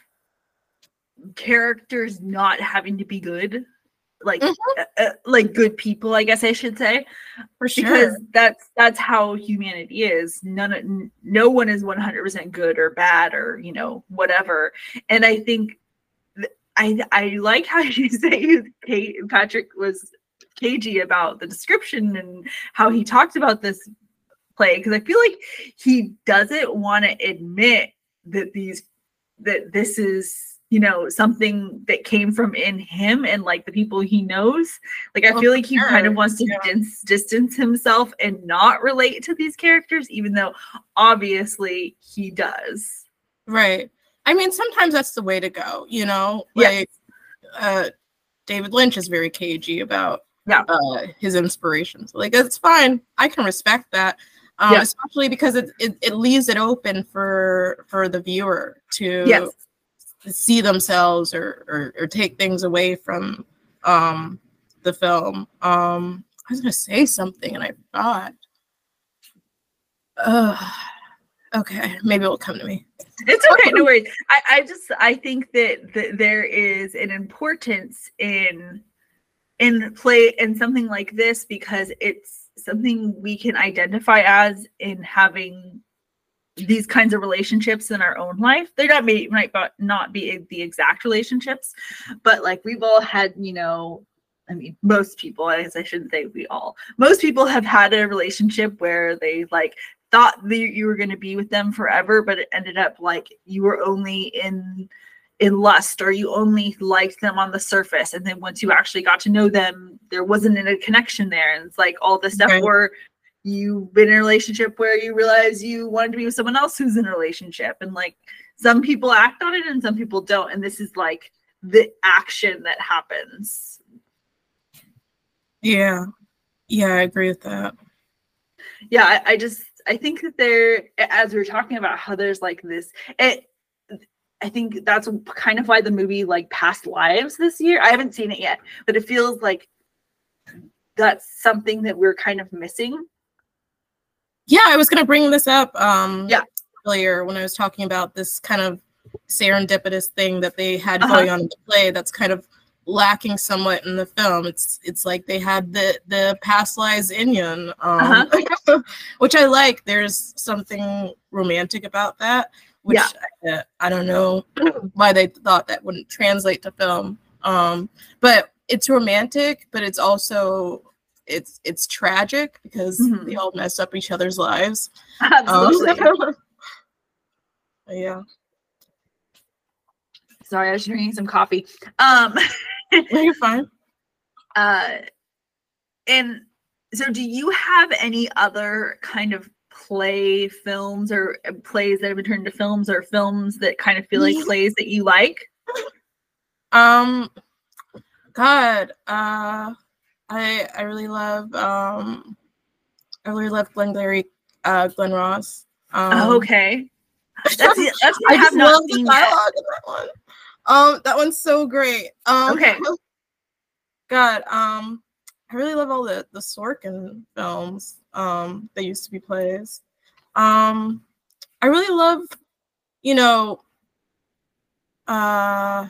characters not having to be good, like Mhm. uh, uh, like good people. I guess I should say, for sure. because that's that's how humanity is. None, of- no one is one hundred percent good or bad or you know whatever. And I think th- I I like how you say Kate, Patrick was cagey about the description and how he talked about this play because I feel like he doesn't want to admit that these that this is you know something that came from in him and like the people he knows like i Oh, feel like he kind of wants to Yeah. dis- distance himself and not relate to these characters even though obviously he does right. I mean, sometimes that's the way to go, you know. Yeah. Like uh David Lynch is very cagey about Yeah. uh his inspirations. Like it's fine. I can respect that. Um, Yeah. especially because it, it it leaves it open for for the viewer to yes see themselves or, or or take things away from um the film. Um I was gonna say something and I forgot. Uh, okay, maybe it'll come to me. it's okay no worries i i just i think that, that there is an importance in in play in something like this because it's something we can identify as in having these kinds of relationships in our own life they not may might not be the exact relationships but like we've all had you know i mean most people i guess i shouldn't say we all most people have had a relationship where they like thought that you were going to be with them forever but it ended up like you were only in in lust or you only liked them on the surface and then once you actually got to know them there wasn't a connection there and it's like all this stuff Right. or you've been in a relationship where you realize you wanted to be with someone else who's in a relationship and like some people act on it and some people don't and this is like the action that happens Yeah. Yeah, I agree with that. yeah I, I just i think that there as we are talking about how there's like this it i think that's kind of why the movie like past lives this year i haven't seen it yet but it feels like that's something that we're kind of missing Yeah, I was gonna bring this up. Um Yeah. earlier when I was talking about this kind of serendipitous thing that they had Uh-huh. going on in the play that's kind of lacking somewhat in the film. It's it's like they had the the past lives In-yun, um, Uh-huh. which I like. There's something romantic about that, which Yeah. I, I don't know why they thought that wouldn't translate to film. Um, but it's romantic, but it's also it's it's tragic because Mhm. they all mess up each other's lives. Um, Absolutely. yeah. Sorry, I was drinking some coffee. Um, You're fine. uh, and so, do you have any other kind of play films or uh, plays that have been turned into films or films that kind of feel like plays that you like? Um, God, uh, I I really love um, I really love Glengarry, uh, Glen Ross. Um, oh, okay. That's that's I I have just not love the seen yet. dialogue in that one. Um, that one's so great. Um, Okay. God, um, I really love all the the Sorkin films. Um, they used to be plays. Um, I really love, you know, uh,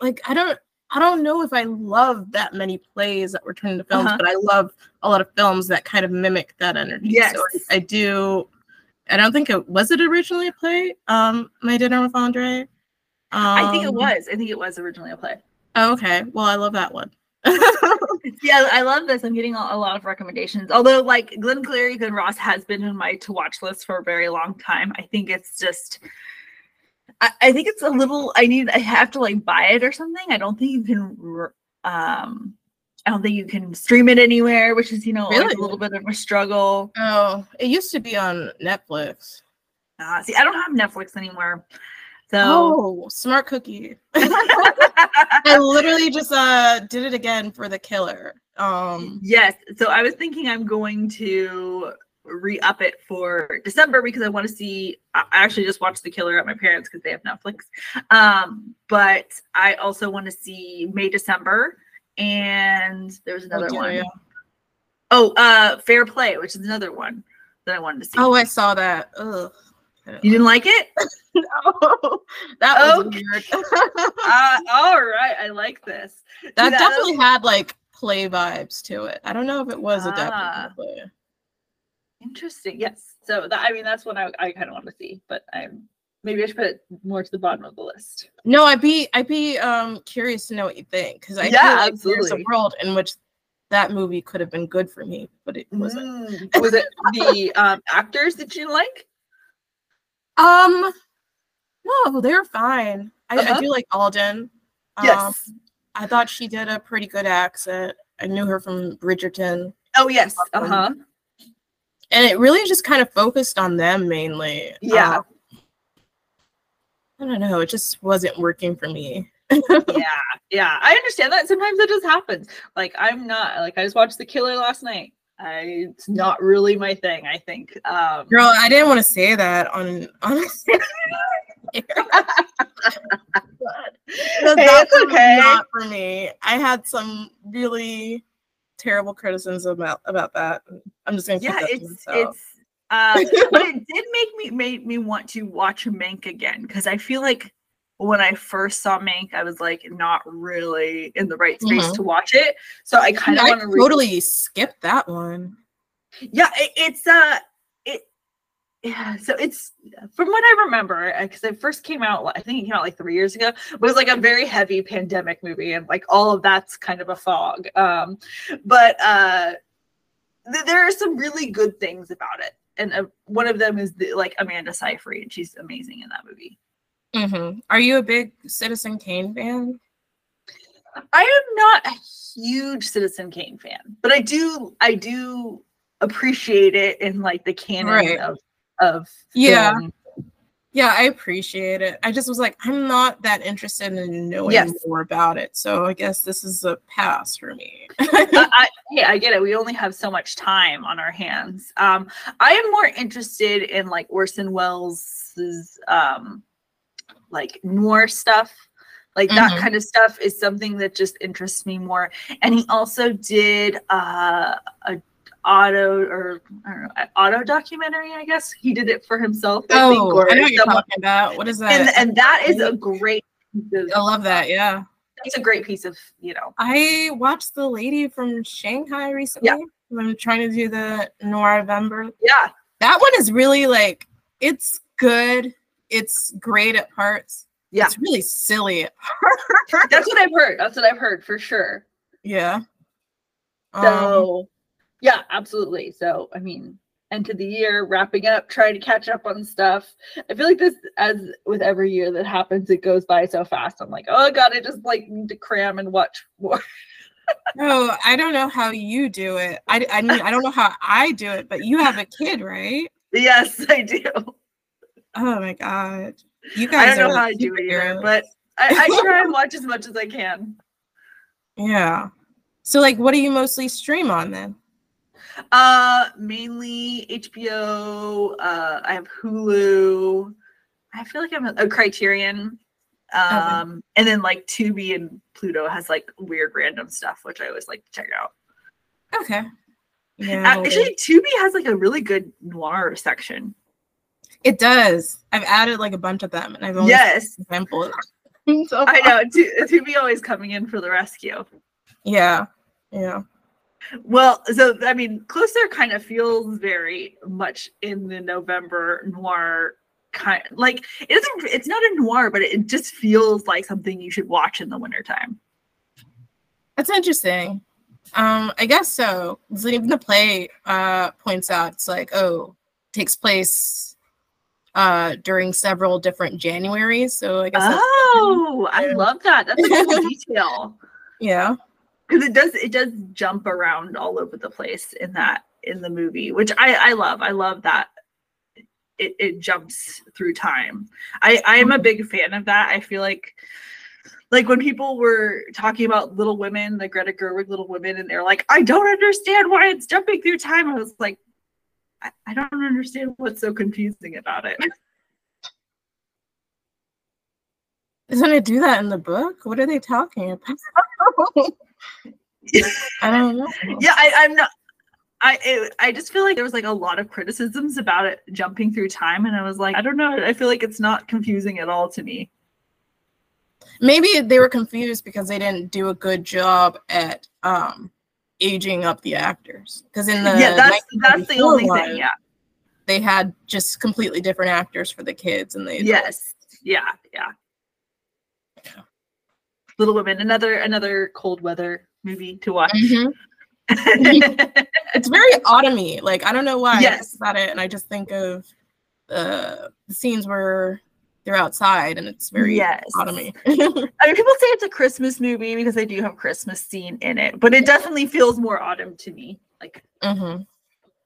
like I don't. I don't know if I love that many plays that were turned into films, Uh-huh. but I love a lot of films that kind of mimic that energy. Yes. So I, I do. I don't think it was it originally a play. Um, My Dinner with Andre. I think it Um, was. I think it was originally a play. Oh, okay. Well, I love that one. Yeah, I love this. I'm getting a, lot of recommendations. Although, like Glengarry, Glen Ross has been in my to watch list for a very long time. I think it's just, I, I think it's a little. I need. I have to like buy it or something. I don't think you can. Um, I don't think you can stream it anywhere, which is you know Really? a little bit of a struggle. oh, it used to be on Netflix. Uh, see, I don't have Netflix anymore, so Oh, smart cookie. I literally just uh did it again for the killer. Um, Yes. So I was thinking I'm going to re-up it for December because I want to see I actually just watched The Killer at my parents because they have Netflix. Um, but I also want to see May December and there's another oh, one. Oh, uh Fair Play, which is another one that I wanted to see. Oh, I saw that. Ugh. you didn't like it? no, that was Okay. weird. uh all right, I like this. that that- definitely had like play vibes to it. I don't know if it was adapted Ah. to play. Interesting. Yes. So that I mean that's one I, I kind of want to see, but I'm maybe I should put it more to the bottom of the list. No, I'd be I'd be um curious to know what you think because I Yeah, feel like there's a world in which that movie could have been good for me, but it wasn't. Mm. Was it the um, actors that you like? Um, no, they're fine. I, Uh-huh. I do like Alden. Um, Yes. I thought she did a pretty good accent. I knew her from Bridgerton, oh yes. Uh huh. And it really just kind of focused on them mainly. Yeah. Uh, I don't know. It just wasn't working for me. yeah. Yeah. I understand that. Sometimes that just happens. Like I'm not like I just watched The Killer last night. I it's not really my thing. I think. Um, Girl, I didn't want to say that on on. Because Hey, that it's okay. not for me. I had some really terrible criticisms about about that. I'm just gonna keep yeah. It's it's. Uh, but it did make me made me want to watch Mank again because I feel like when I first saw Mank, I was like not really in the right space Mhm. to watch it. So I kind of want to totally skipped that one. yeah it, it's uh yeah so it's from what i remember because it first came out i think it came out like three years ago it was like a very heavy pandemic movie and like all of that's kind of a fog um but uh th- there are some really good things about it and uh, one of them is the, like amanda seyfried and she's amazing in that movie hmm Are you a big Citizen Kane fan? I am not a huge Citizen Kane fan, but I do I do appreciate it in like the canon Right. of of Yeah. film. Yeah, I appreciate it. I just was like, I'm not that interested in knowing Yes. more about it. So I guess this is a pass for me. I, I, hey, I get it. We only have so much time on our hands. Um, I am more interested in like Orson Welles's um, like noir stuff. Like that Mhm. kind of stuff is something that just interests me more. And he also did uh, a auto or I don't know auto documentary. I guess he did it for himself. I oh, think, I know what you're talking about. What is that? And, and that is a great. Of, I love that. Yeah, it's a great piece of you know. I watched the lady from Shanghai recently. Yeah. I'm trying to do the Noirvember. Yeah, that one is really like it's good. It's great at parts. Yeah, it's really silly. That's what I've heard. That's what I've heard for sure. Yeah. So, um, yeah, absolutely. So, I mean, end of the year, wrapping up, trying to catch up on stuff. I feel like this, as with every year that happens, it goes by so fast. I'm like, oh god, I just like need to cram and watch more. no, I don't know how you do it. I, I mean, I don't know how I do it, but you have a kid, right? Yes, I do. Oh my god, you guys! I don't know how I do it either, but I, I try and watch as much as I can. Yeah. So, like, what do you mostly stream on then? Uh, mainly HBO. Uh, I have Hulu. I feel like I'm a, a Criterion. Um, okay. and then like Tubi and Pluto has like weird random stuff, which I always like to check out. Okay. Yeah. Actually, Tubi has like a really good noir section. It does. I've added like a bunch of them, and I've only yes examples. so I know. Tubi always coming in for the rescue. Yeah. Yeah. Well, so I mean, Closer kind of feels very much in the November noir kind like it isn't it's not a noir, but it just feels like something you should watch in the wintertime. That's interesting. Um, I guess so. Even the play uh points out it's like, oh, takes place uh during several different Januaries. So I guess Oh, I love that. That's a cool detail. Yeah because it does it does jump around all over the place in that in the movie which i i love. I love that it, it jumps through time. I i am a mm-hmm. big fan of that. I feel like like when people were talking about little women the greta gerwig little women and they're like i don't understand why it's jumping through time. I was like i, I don't understand what's so confusing about it. Doesn't it do that in the book? What are they talking about? I don't know. Yeah, I, I'm not. I it, I just feel like there was like a lot of criticisms about it jumping through time, and I was like, I don't know. I feel like it's not confusing at all to me. Maybe they were confused because they didn't do a good job at um aging up the actors. Because in the yeah, that's that's the only one, thing. Yeah, they had just completely different actors for the kids, and they yes, yeah, yeah. yeah. Little Women, another another cold weather movie to watch. Mm-hmm. it's very autumny. Like I don't know why yes. about it, and I just think of uh, the scenes where they're outside, and it's very yes. autumny. I mean, people say it's a Christmas movie because they do have Christmas scene in it, but it definitely feels more autumn to me. Like, mm-hmm.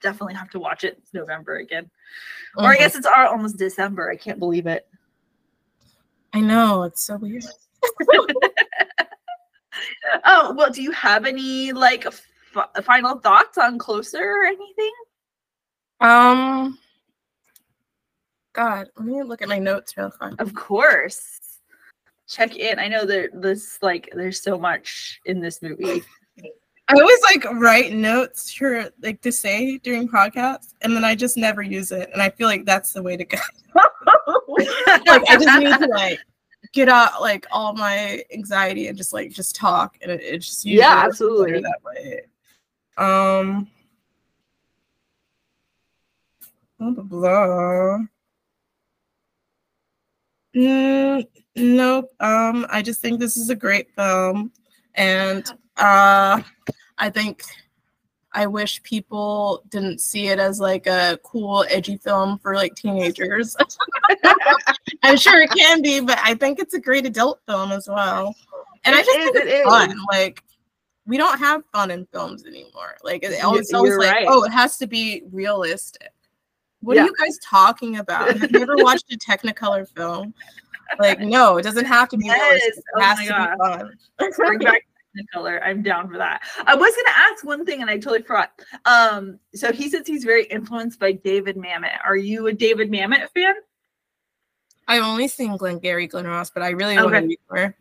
definitely have to watch it. It's November again, mm-hmm. or I mm-hmm. guess it's almost December. I can't believe it. I know it's so weird. oh well, do you have any like f- final thoughts on Closer or anything? Um, God, let me look at my notes real quick. Of course, check in. I know that this like there's so much in this movie. I always like write notes for like to say during podcasts, and then I just never use it. And I feel like that's the way to go. like I just need to like get out like all my anxiety and just like just talk and it, it just yeah absolutely. that way. Um blah blah blah. Mm, nope um i just think this is a great film and uh i think I wish people didn't see it as like a cool, edgy film for like teenagers. I'm sure it can be, but I think it's a great adult film as well. And it I just is, think it's fun. Is. Like we don't have fun in films anymore. Like it's always, always like, oh, it has to be realistic. What yeah. are you guys talking about? Have you ever watched a Technicolor film? Like, no, it doesn't have to be yes. realistic. It oh has to God. be fun. Bring back color. I'm down for that. I was gonna ask one thing and I totally forgot. Um, so he says he's very influenced by David Mamet. Are you a David Mamet fan? I've only seen Glenn Glengarry Glen Ross, but I really want to read more.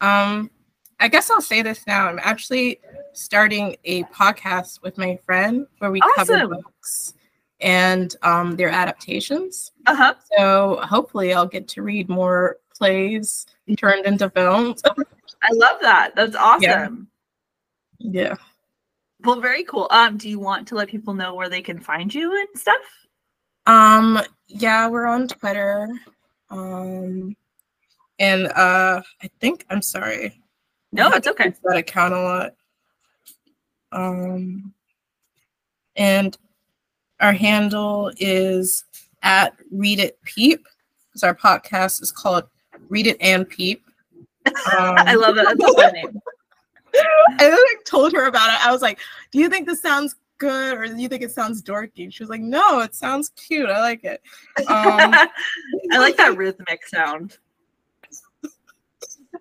Um, I guess I'll say this now. I'm actually starting a podcast with my friend where we cover books and um, their adaptations. Uh huh. So hopefully, I'll get to read more plays turned into films. I love that. That's awesome. Yeah. yeah. Well, very cool. Um, do you want to let people know where they can find you and stuff? Um. Yeah, we're on Twitter. Um. And uh, I think I'm sorry. No, it's okay. That account a lot. Um. And our handle is at Read It Peep because our podcast is called Read It and Peep. Um, I love that. That's a fun name. I like told her about it. I was like, "Do you think this sounds good, or do you think it sounds dorky?" She was like, "No, it sounds cute. I like it." Um, I like that rhythmic sound.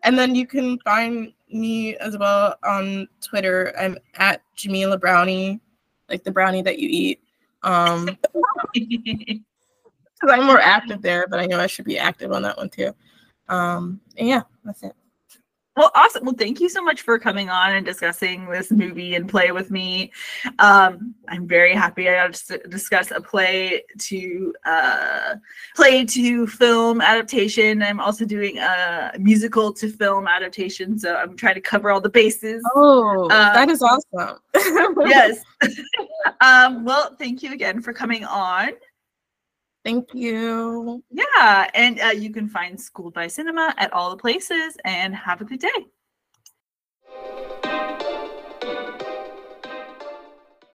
And then you can find me as well on Twitter. I'm at Jamila Brownie, like the brownie that you eat. Um, I'm more active there, but I know I should be active on that one too. Um, and yeah, that's it. Well, awesome. Well, thank you so much for coming on and discussing this movie and play with me. Um, I'm very happy I got to discuss a play to uh, play to film adaptation. I'm also doing a musical to film adaptation, so I'm trying to cover all the bases. Oh, uh, that is awesome. yes. um, well, thank you again for coming on. Thank you. Yeah. And uh, you can find Schooled by Cinema at all the places and have a good day.